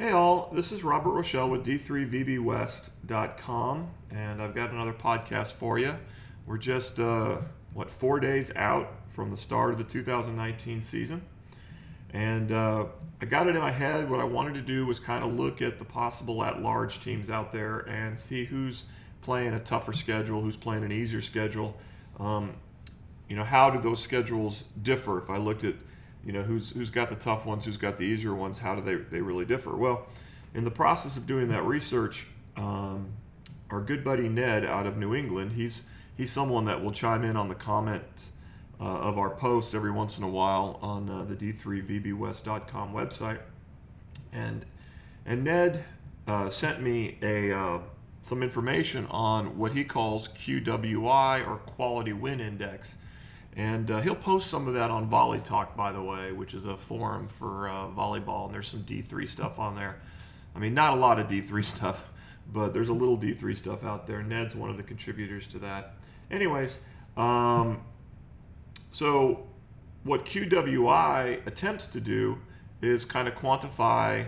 Hey all, this is Robert Rochelle with D3VBWest.com, and I've got another podcast for you. We're just, uh, what, four days out from the start of the 2019 season. And uh, I got it in my head. What I wanted to do was kind of look at the possible at large teams out there and see who's playing a tougher schedule, who's playing an easier schedule. Um, you know, how do those schedules differ? If I looked at you know who's who's got the tough ones who's got the easier ones how do they, they really differ? Well in the process of doing that research um, our good buddy ned out of new england he's he's someone that will chime in on the comments uh, of our posts every once in a while on uh, the d3vbwest.com website. And and ned uh, sent me a uh, some information on what he calls qwi or quality win index and uh, he'll post some of that on Volley Talk, by the way, which is a forum for uh, volleyball. And there's some D3 stuff on there. I mean, not a lot of D3 stuff, but there's a little D3 stuff out there. Ned's one of the contributors to that. Anyways, um, so what QWI attempts to do is kind of quantify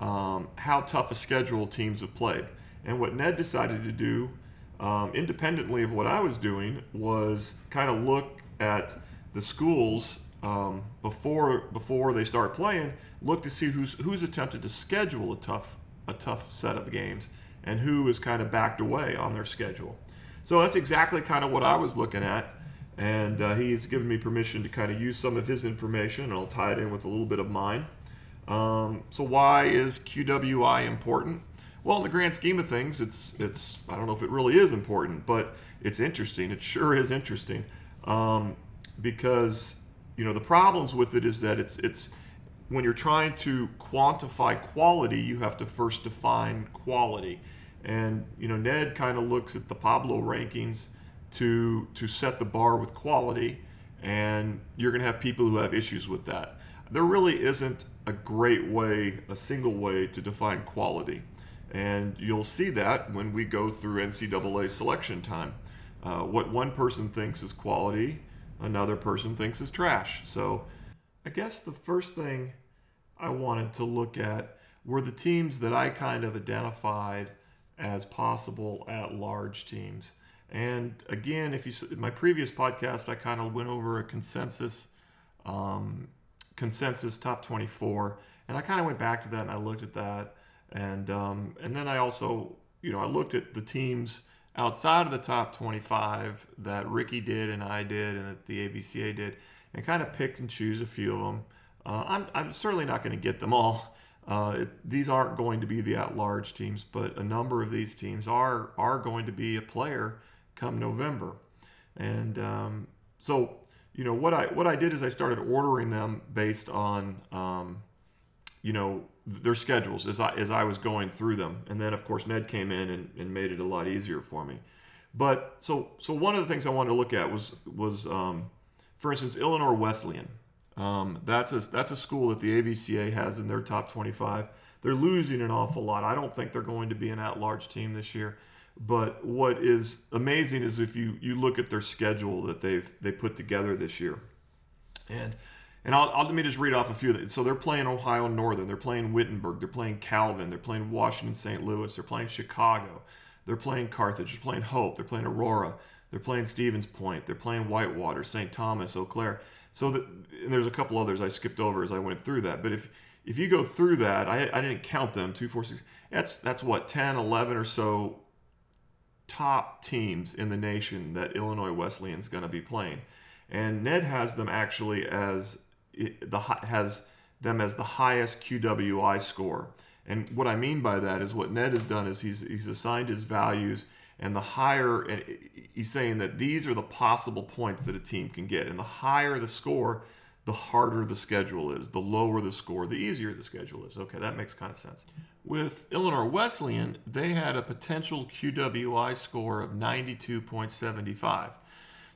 um, how tough a schedule teams have played. And what Ned decided to do, um, independently of what I was doing, was kind of look at the schools um, before before they start playing, look to see who's who's attempted to schedule a tough a tough set of games and who is kind of backed away on their schedule. So that's exactly kind of what I was looking at, and uh, he's given me permission to kind of use some of his information, and I'll tie it in with a little bit of mine. Um, so why is QWI important? Well, in the grand scheme of things, it's it's I don't know if it really is important, but it's interesting. It sure is interesting um, because you know the problems with it is that it's it's when you're trying to quantify quality, you have to first define quality. And you know Ned kind of looks at the Pablo rankings to to set the bar with quality, and you're going to have people who have issues with that. There really isn't a great way, a single way to define quality. And you'll see that when we go through NCAA selection time. Uh, what one person thinks is quality, another person thinks is trash. So I guess the first thing I wanted to look at were the teams that I kind of identified as possible at large teams. And again, if you my previous podcast, I kind of went over a consensus um, consensus top 24, and I kind of went back to that and I looked at that, and um, and then I also you know I looked at the teams outside of the top 25 that Ricky did and I did and that the AVCA did, and kind of pick and choose a few of them. Uh, I'm, I'm certainly not going to get them all. Uh, it, these aren't going to be the at-large teams, but a number of these teams are are going to be a player come November, and um, so you know what I what I did is I started ordering them based on um, you know their schedules as I as I was going through them, and then of course Ned came in and, and made it a lot easier for me. But so so one of the things I wanted to look at was was um, for instance Illinois Wesleyan. Um, that's a that's a school that the AVCA has in their top 25. They're losing an awful lot. I don't think they're going to be an at-large team this year. But what is amazing is if you you look at their schedule that they've they put together this year, and and I'll, I'll, let me just read off a few. Of So they're playing Ohio Northern, they're playing Wittenberg, they're playing Calvin, they're playing Washington St. Louis, they're playing Chicago, they're playing Carthage, they're playing Hope, they're playing Aurora, they're playing Stevens Point, they're playing Whitewater, St. Thomas, Eau Claire. So the, and there's a couple others I skipped over as I went through that. But if if you go through that, I, I didn't count them two, four, six. That's that's what 10, 11 or so top teams in the nation that Illinois Wesleyan's going to be playing. And Ned has them actually as the has them as the highest QWI score. And what I mean by that is what Ned has done is he's he's assigned his values and the higher and he's saying that these are the possible points that a team can get. And the higher the score the harder the schedule is. The lower the score the easier the schedule is. Okay that makes kind of sense. With illinois wesleyan they had a potential qwi score of 92.75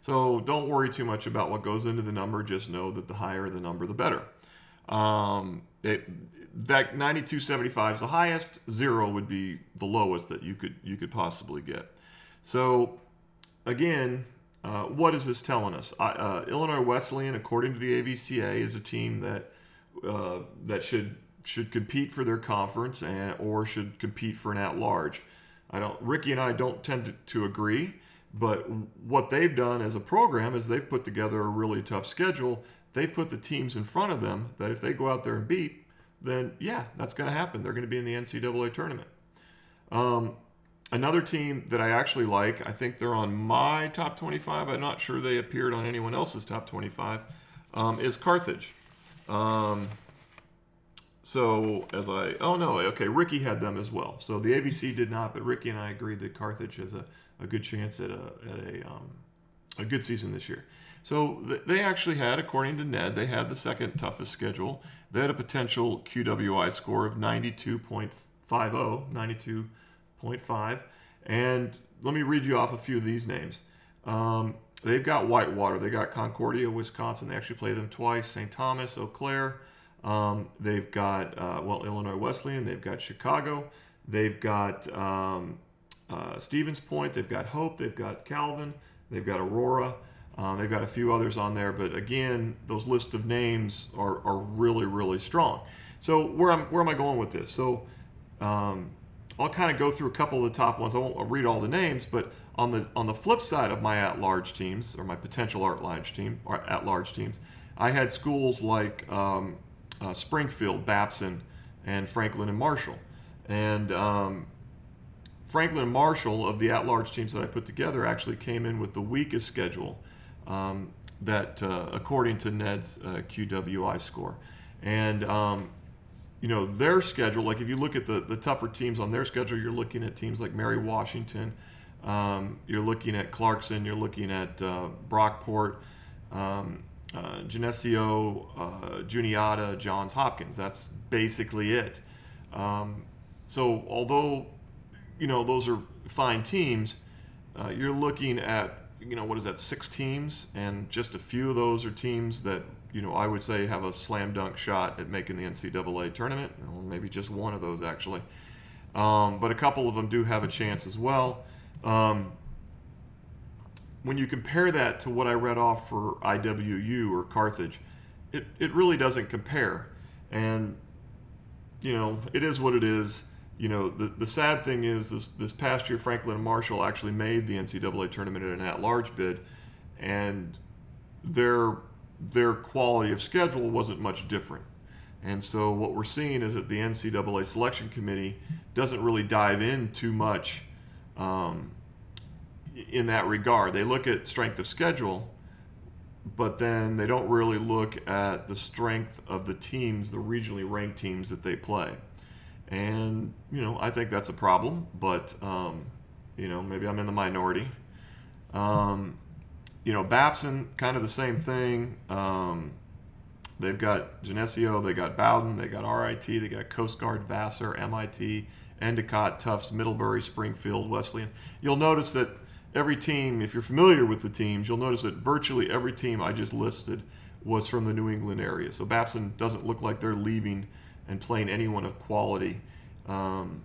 so don't worry too much about what goes into the number. Just know that the higher the number, the better. Um, it, that 92.75 is the highest. Zero would be the lowest that you could you could possibly get. So again, uh, what is this telling us? Uh, Illinois Wesleyan, according to the AVCA, is a team that uh, that should should compete for their conference and, or should compete for an at-large. I don't. Ricky and I don't tend to, to agree, but what they've done as a program is they've put together a really tough schedule. They've put the teams in front of them that if they go out there and beat, then yeah, that's going to happen. They're going to be in the NCAA tournament. Um, another team that I actually like, I think they're on my top 25. I'm not sure they appeared on anyone else's top 25. Um, is Carthage. Um, so as I oh no okay Ricky had them as well. So the ABC did not, but Ricky and I agreed that Carthage is a, a good chance at a at a um, a good season this year. So they actually had, according to Ned, they had the second toughest schedule. They had a potential QWI score of 92.50, 92.5. And let me read you off a few of these names. Um, they've got Whitewater. They got Concordia, Wisconsin. They actually play them twice. St. Thomas, Eau Claire. Um, they've got, uh, well, Illinois Wesleyan. They've got Chicago. They've got um, uh, Stevens Point. They've got Hope. They've got Calvin. They've got Aurora. Um, they've got a few others on there, but again, those lists of names are, are really, really strong. So where am where am I going with this? So um, I'll kind of go through a couple of the top ones. I won't read all the names, but on the on the flip side of my at-large teams or my potential at-large team or at-large teams, I had schools like um, uh, Springfield, Babson, and Franklin and Marshall, and um, Franklin Marshall of the at-large teams that I put together actually came in with the weakest schedule um, that uh, according to Ned's uh, QWI score. And, um, you know, their schedule, like if you look at the, the tougher teams on their schedule, you're looking at teams like Mary Washington, um, you're looking at Clarkson, you're looking at uh, Brockport, um, uh, Geneseo, uh, Juniata, Johns Hopkins. That's basically it. Um, so although, you know, those are fine teams, uh, you're looking at you know, what is that, six teams, and just a few of those are teams that, you know, I would say have a slam dunk shot at making the NCAA tournament, or maybe just one of those actually. Um, but a couple of them do have a chance as well. Um, when you compare that to what I read off for IWU or Carthage, it, it really doesn't compare. And, you know, it is what it is you know, the, the sad thing is this, this past year, Franklin and Marshall actually made the NCAA tournament in an at-large bid, and their their quality of schedule wasn't much different. And so what we're seeing is that the NCAA selection committee doesn't really dive in too much um, in that regard. They look at strength of schedule, but then they don't really look at the strength of the teams, the regionally ranked teams that they play and you know I think that's a problem. But um, you know maybe I'm in the minority. Um, you know Babson, kind of the same thing. Um, they've got Geneseo, they got Bowdoin, they got RIT, they got Coast Guard, Vassar, MIT, Endicott, Tufts, Middlebury, Springfield, Wesleyan. You'll notice that every team, if you're familiar with the teams, you'll notice that virtually every team I just listed was from the New England area. So Babson doesn't look like they're leaving and playing anyone of quality, um,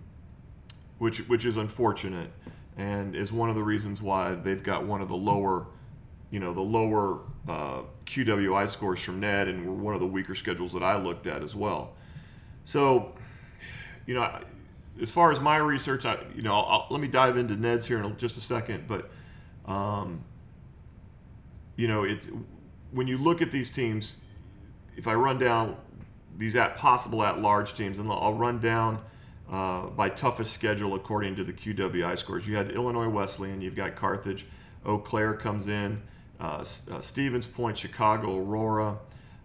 which which is unfortunate, and is one of the reasons why they've got one of the lower, you know, the lower uh, QWI scores from Ned, and were one of the weaker schedules that I looked at as well. So, you know, as far as my research, I you know, I'll, let me dive into Ned's here in just a second, but. Um, you know, it's when you look at these teams. If I run down these at possible at large teams, and I'll run down uh, by toughest schedule according to the QWI scores. You had Illinois Wesleyan, you've got Carthage, Eau Claire comes in, uh, uh, Stevens Point, Chicago, Aurora.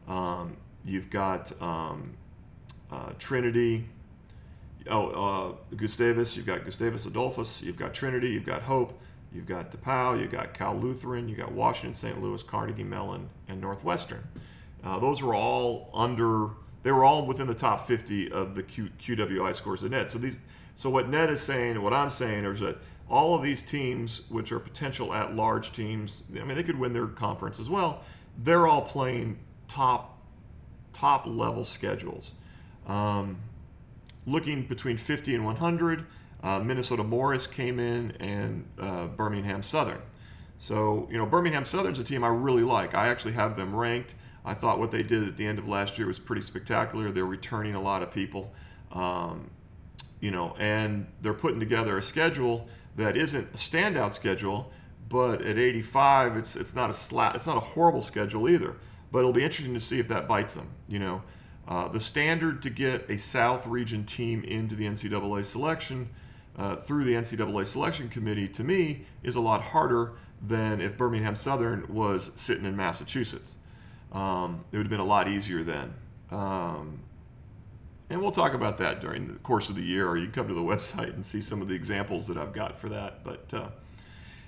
Um, you've got um, uh, Trinity. Oh, uh, Gustavus. You've got Gustavus Adolphus. You've got Trinity. You've got Hope. You've got DePauw. You've got Cal Lutheran. You've got Washington, St. Louis, Carnegie Mellon, and Northwestern. Uh, those were all under they were all within the top 50 of the Q, QWI scores of Ned. So these, so what Ned is saying, what I'm saying is that all of these teams, which are potential at-large teams, I mean, they could win their conference as well. They're all playing top, top level schedules. Um, looking between 50 and 100, uh, Minnesota Morris came in, and uh, Birmingham Southern. So you know, Birmingham Southern's a team I really like. I actually have them ranked. I thought what they did at the end of last year was pretty spectacular. They're returning a lot of people, um, you know, and they're putting together a schedule that isn't a standout schedule, but at 85, it's it's not a slat, it's not a horrible schedule either. But it'll be interesting to see if that bites them. You know, uh, the standard to get a South Region team into the NCAA selection uh, through the NCAA selection committee to me is a lot harder than if Birmingham Southern was sitting in Massachusetts. Um, it would have been a lot easier then. Um, and we'll talk about that during the course of the year, or you can come to the website and see some of the examples that I've got for that. But, uh,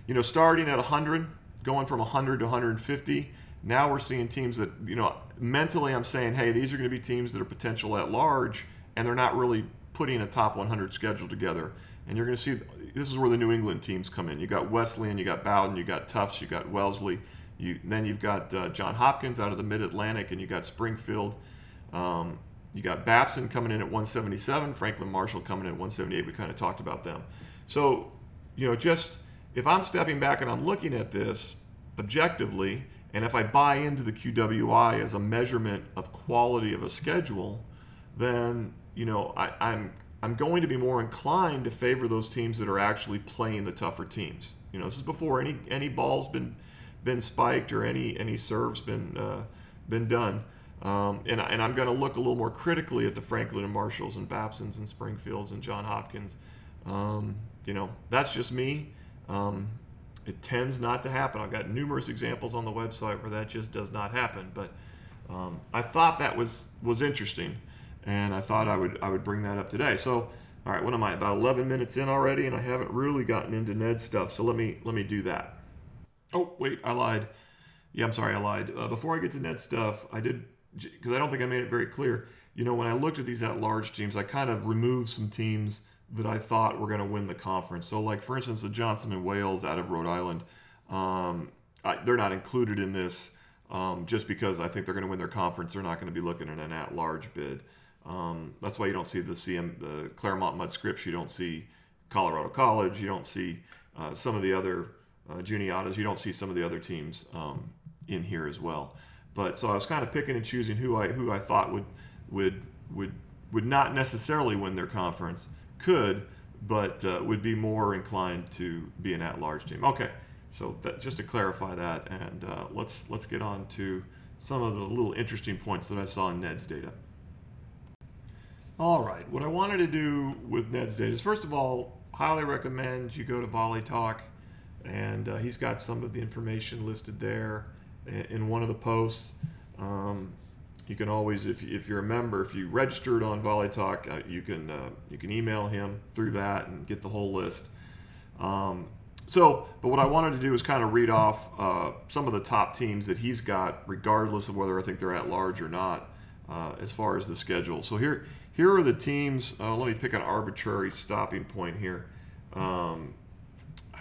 you know, starting at 100, going from 100 to 150, now we're seeing teams that, you know, mentally I'm saying, hey, these are going to be teams that are potential at large, and they're not really putting a top 100 schedule together. And you're going to see this is where the New England teams come in. You got Wesleyan, you got Bowdoin, you got Tufts, you got Wellesley. You, then you've got uh, John Hopkins out of the Mid Atlantic, and you got Springfield. Um, you got Babson coming in at 177, Franklin Marshall coming in at 178. We kind of talked about them. So, you know, just if I'm stepping back and I'm looking at this objectively, and if I buy into the QWI as a measurement of quality of a schedule, then you know I, I'm I'm going to be more inclined to favor those teams that are actually playing the tougher teams. You know, this is before any any balls been been spiked or any any serves been uh, been done. Um, and, and I'm going to look a little more critically at the Franklin and Marshalls and Babsons and Springfields and John Hopkins. Um, you know, that's just me. Um, it tends not to happen. I've got numerous examples on the website where that just does not happen. But um, I thought that was was interesting, and I thought I would I would bring that up today. So, all right, what am I about 11 minutes in already, and I haven't really gotten into Ned stuff. So let me let me do that. Oh wait, I lied. Yeah, I'm sorry, I lied. Uh, before I get to Ned stuff, I did because I don't think I made it very clear. You know, when I looked at these at-large teams, I kind of removed some teams that I thought were going to win the conference. So, like for instance, the Johnson and Wales out of Rhode Island, um, I, they're not included in this um, just because I think they're going to win their conference. They're not going to be looking at an at-large bid. Um, that's why you don't see the CM, the Claremont Mudd Scripps. You don't see Colorado College. You don't see uh, some of the other uh, Juniatas. You don't see some of the other teams um, in here as well. But so I was kind of picking and choosing who I who I thought would would would would not necessarily win their conference, could, but uh, would be more inclined to be an at-large team. Okay, so that, just to clarify that, and uh, let's let's get on to some of the little interesting points that I saw in Ned's data. All right, what I wanted to do with Ned's data is first of all, highly recommend you go to Volley Talk, and uh, he's got some of the information listed there in one of the posts. Um, you can always, if, if you're a member, if you registered on Volley Talk, uh, you can uh, you can email him through that and get the whole list. Um, so, but what I wanted to do is kind of read off uh, some of the top teams that he's got, regardless of whether I think they're at large or not, uh, as far as the schedule. So here here are the teams. Uh, let me pick an arbitrary stopping point here. Um,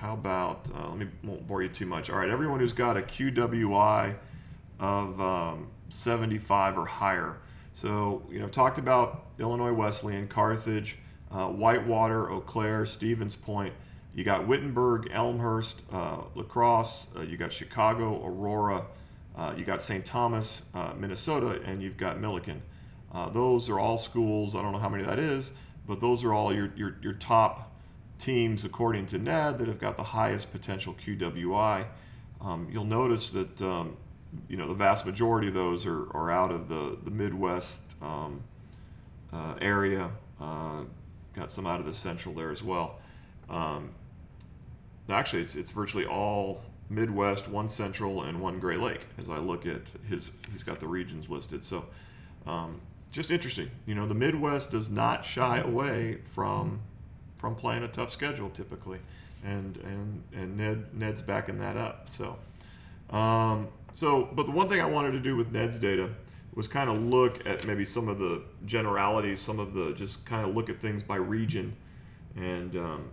how about, uh, let me won't bore you too much. All right, everyone who's got a QWI of um, 75 or higher. So, you know, talked about Illinois Wesleyan, Carthage, uh, Whitewater, Eau Claire, Stevens Point. You got Wittenberg, Elmhurst, uh, La Crosse, uh, you got Chicago, Aurora, uh, you got St. Thomas, uh, Minnesota, and you've got Millikin. those are all schools, I don't know how many that is, but those are all your, your, your top teams, according to Ned, that have got the highest potential QWI. Um, you'll notice that um, you know the vast majority of those are, are out of the the Midwest um, uh, area. Uh, got some out of the Central there as well. Um, actually, it's it's virtually all Midwest, one Central, and one Great Lake. As I look at his, he's got the regions listed. So um, just interesting. You know, the Midwest does not shy away from from playing a tough schedule typically, and and and Ned Ned's backing that up. So, um, so but the one thing I wanted to do with Ned's data was kind of look at maybe some of the generalities, some of the just kind of look at things by region, and um,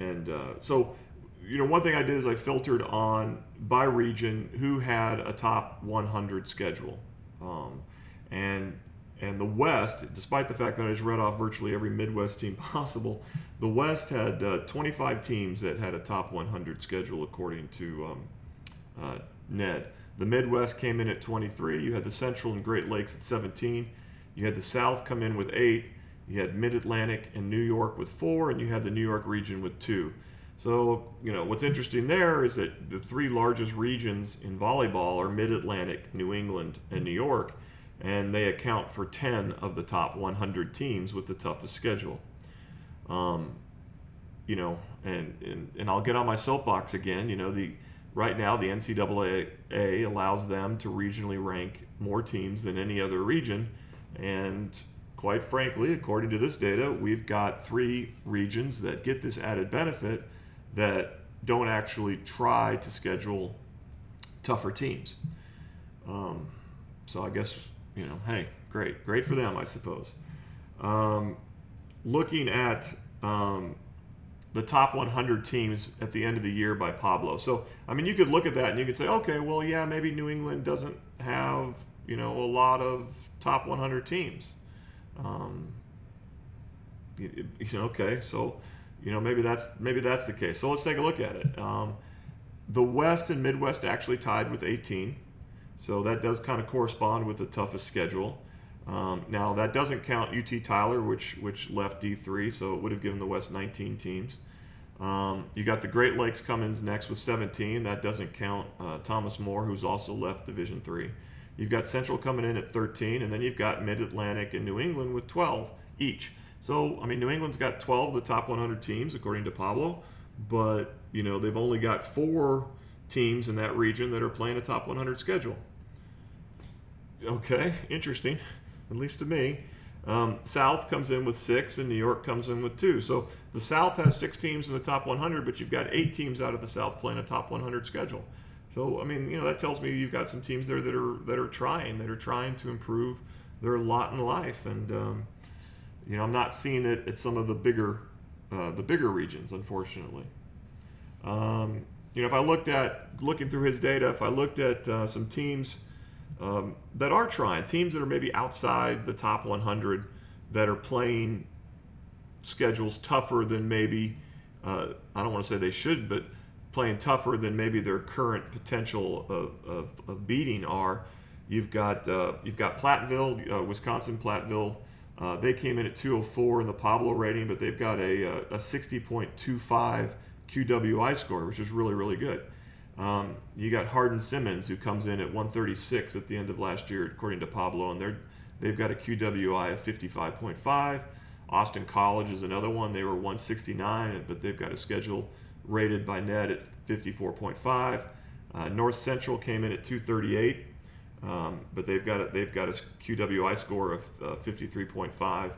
and uh, so you know one thing I did is I filtered on by region who had a top 100 schedule, um, and and the West, despite the fact that I just read off virtually every Midwest team possible, the West had uh, 25 teams that had a top 100 schedule according to um, uh, Ned. The Midwest came in at 23. You had the Central and Great Lakes at 17. You had the South come in with eight. You had Mid Atlantic and New York with four, and you had the New York region with two. So, you know, what's interesting there is that the three largest regions in volleyball are Mid Atlantic, New England, and New York, and they account for 10 of the top 100 teams with the toughest schedule. Um, you know, and, and, and I'll get on my soapbox again. You know, the right now the NCAA allows them to regionally rank more teams than any other region, and quite frankly, according to this data, we've got three regions that get this added benefit that don't actually try to schedule tougher teams. Um, so I guess you know, hey, great, great for them, I suppose. Um, looking at um, the top 100 teams at the end of the year by Pablo. So, I mean, you could look at that and you could say, okay, well, yeah, maybe New England doesn't have, you know, a lot of top 100 teams. Um, you, you, know, okay, so, you know, maybe that's maybe that's the case. So let's take a look at it. Um, the West and Midwest actually tied with 18, so that does kind of correspond with the toughest schedule. Um, now that doesn't count UT Tyler, which which left D3, so it would have given the West 19 teams. Um, you got the Great Lakes Cummins next with 17. That doesn't count uh, Thomas More, who's also left Division Three. You've got Central coming in at 13, and then you've got Mid Atlantic and New England with 12 each. So I mean, New England's got 12 of the top 100 teams according to Pablo, but you know they've only got four teams in that region that are playing a top 100 schedule. Okay, interesting at least to me. Um, South comes in with six, and New York comes in with two. So the South has six teams in the top 100, but you've got eight teams out of the South playing a top 100 schedule. So I mean, you know, that tells me you've got some teams there that are that are trying, that are trying to improve their lot in life. And um, you know, I'm not seeing it at some of the bigger uh, the bigger regions, unfortunately. Um, you know, if I looked at looking through his data, if I looked at uh, some teams um, that are trying, teams that are maybe outside the top 100 that are playing schedules tougher than maybe, uh, I don't want to say they should, but playing tougher than maybe their current potential of, of, of beating are. You've got uh, you've got Platteville, uh, Wisconsin Platteville. Uh, they came in at 204 in the Pablo rating, but they've got a, uh, a 60.25 QWI score, which is really really good. Um, you got Hardin Simmons, who comes in at 136 at the end of last year, according to Pablo, and they're they've got a QWI of 55.5. Austin College is another one; they were 169, but they've got a schedule rated by Ned at 54.5. Uh, North Central came in at 238, um, but they've got a, they've got a QWI score of uh, 53.5.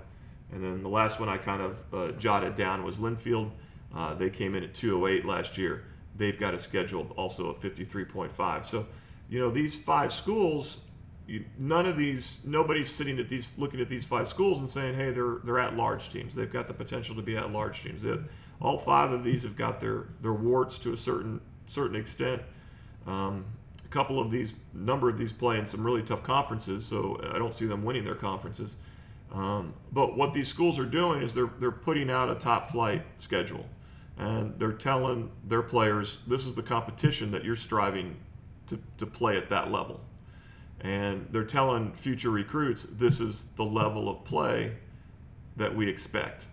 And then the last one I kind of uh, jotted down was Linfield. Uh, they came in at 208 last year they've got a schedule also of 53.5. So, you know, these five schools, you, none of these, nobody's sitting at these, looking at these five schools and saying, hey, they're they're at large teams. They've got the potential to be at large teams. They, all five of these have got their their warts to a certain certain extent. Um, a couple of these, number of these play in some really tough conferences, so I don't see them winning their conferences. Um, but what these schools are doing is they're they're putting out a top flight schedule and they're telling their players this is the competition that you're striving to, to play at that level. And they're telling future recruits this is the level of play that we expect.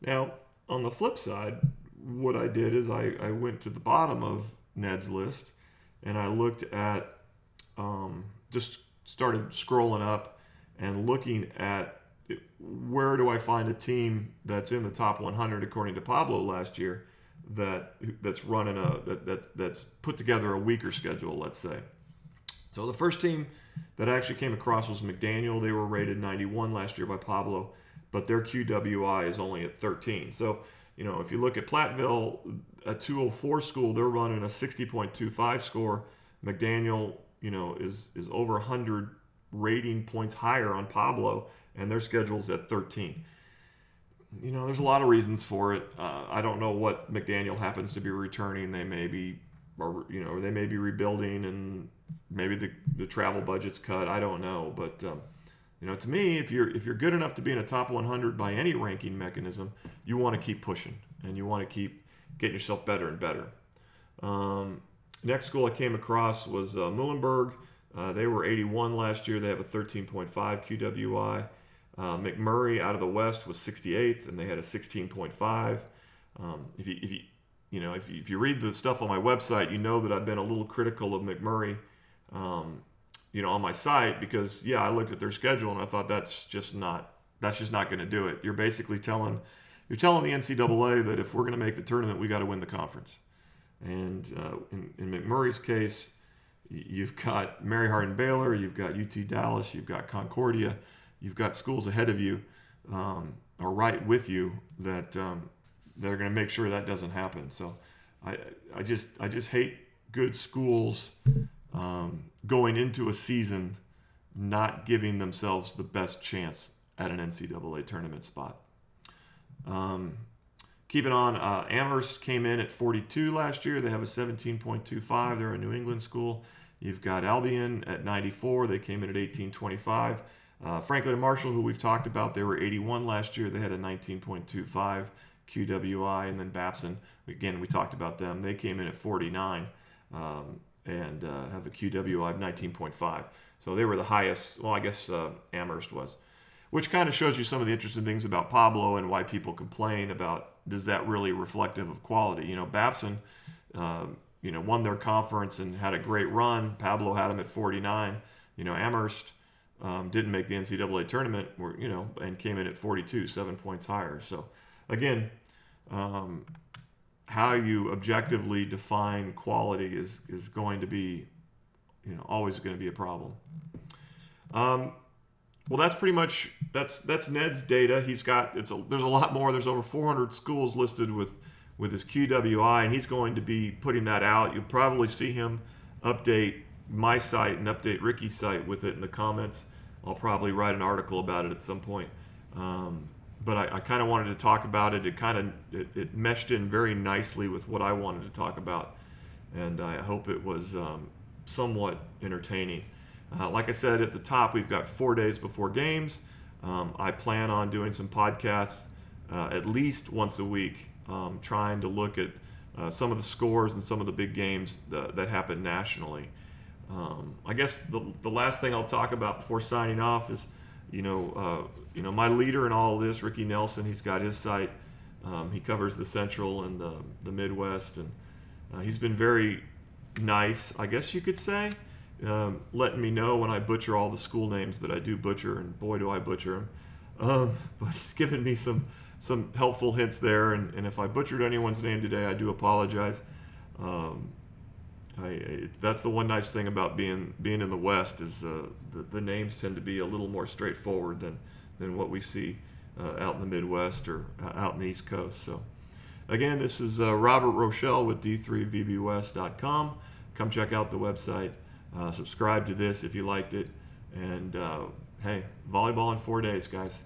Now on the flip side what i did is i, I went to the bottom of ned's list and i looked at um, just started scrolling up and looking at where do I find a team that's in the top 100 according to Pablo last year that that's running a that, that that's put together a weaker schedule, let's say. So the first team that I actually came across was McDaniel. They were rated 91 last year by Pablo, but their QWI is only at 13. So you know if you look at Platteville, a 204 school, they're running a 60.25 score. McDaniel, you know, is is over 100 rating points higher on Pablo and their schedule's at 13. You know, there's a lot of reasons for it. Uh, I don't know what McDaniel happens to be returning. They may be, or you know, they may be rebuilding, and maybe the the travel budget's cut. I don't know, but um, you know, to me, if you're if you're good enough to be in a top 100 by any ranking mechanism, you want to keep pushing and you want to keep getting yourself better and better. Um, next school I came across was uh, Muhlenberg. Uh, they were 81 last year. They have a 13.5 QWI. Uh, McMurry out of the West was 68th, and they had a 16.5. Um, if you if you you know if you, if you read the stuff on my website, you know that I've been a little critical of McMurry. Um, you know, on my site because yeah, I looked at their schedule and I thought that's just not that's just not going to do it. You're basically telling you're telling the NCAA that if we're going to make the tournament, we got to win the conference. And uh, in, in McMurry's case, you've got Mary Hardin Baylor, you've got UT Dallas, you've got Concordia, you've got schools ahead of you um, or right with you that um, that are going to make sure that doesn't happen. So I I just I just hate good schools um, going into a season not giving themselves the best chance at an NCAA tournament spot. Um, keeping on, uh, Amherst came in at 42 last year. They have a 17.25. They're a New England school. You've got Albion at 94. They came in at 1825. Uh, Franklin and Marshall, who we've talked about, they were 81 last year. They had a 19.25 QWI. And then Babson, again, we talked about them. They came in at 49 um, and uh, have a QWI of 19.5. So they were the highest. Well, I guess uh, Amherst was, which kind of shows you some of the interesting things about Pablo and why people complain about does that really reflective of quality? You know, Babson. Um, you know, won their conference and had a great run. Pablo had them at 49. You know, Amherst um, didn't make the NCAA tournament, were, you know, and came in at 42, seven points higher. So, again, um, how you objectively define quality is is going to be, you know, always going to be a problem. Um, well, that's pretty much that's that's Ned's data. He's got it's a, there's a lot more. There's over 400 schools listed with with his QWI, and he's going to be putting that out. You'll probably see him update my site and update Ricky's site with it in the comments. I'll probably write an article about it at some point. Um, but I, I kind of wanted to talk about it. It kind of it, it, meshed in very nicely with what I wanted to talk about, and I hope it was um, somewhat entertaining. Uh, like I said at the top, we've got four days before games. Um, I plan on doing some podcasts uh, at least once a week um, trying to look at uh, some of the scores and some of the big games that, that happen nationally. Um, I guess the, the last thing I'll talk about before signing off is, you know, uh, you know, my leader in all of this, Ricky Nelson. He's got his site. Um, he covers the Central and the, the Midwest, and uh, he's been very nice, I guess you could say, um, letting me know when I butcher all the school names that I do butcher, and boy, do I butcher them. Um, but he's given me some some helpful hints there. And, and if I butchered anyone's name today, I do apologize. Um, I, it, that's the one nice thing about being being in the West is uh, the, the names tend to be a little more straightforward than than what we see uh, out in the Midwest or uh, out in the East Coast. So, again, this is uh, Robert Rochelle with D3VBWest.com. Come check out the website. Uh, subscribe to this if you liked it. And uh, hey, volleyball in four days, guys.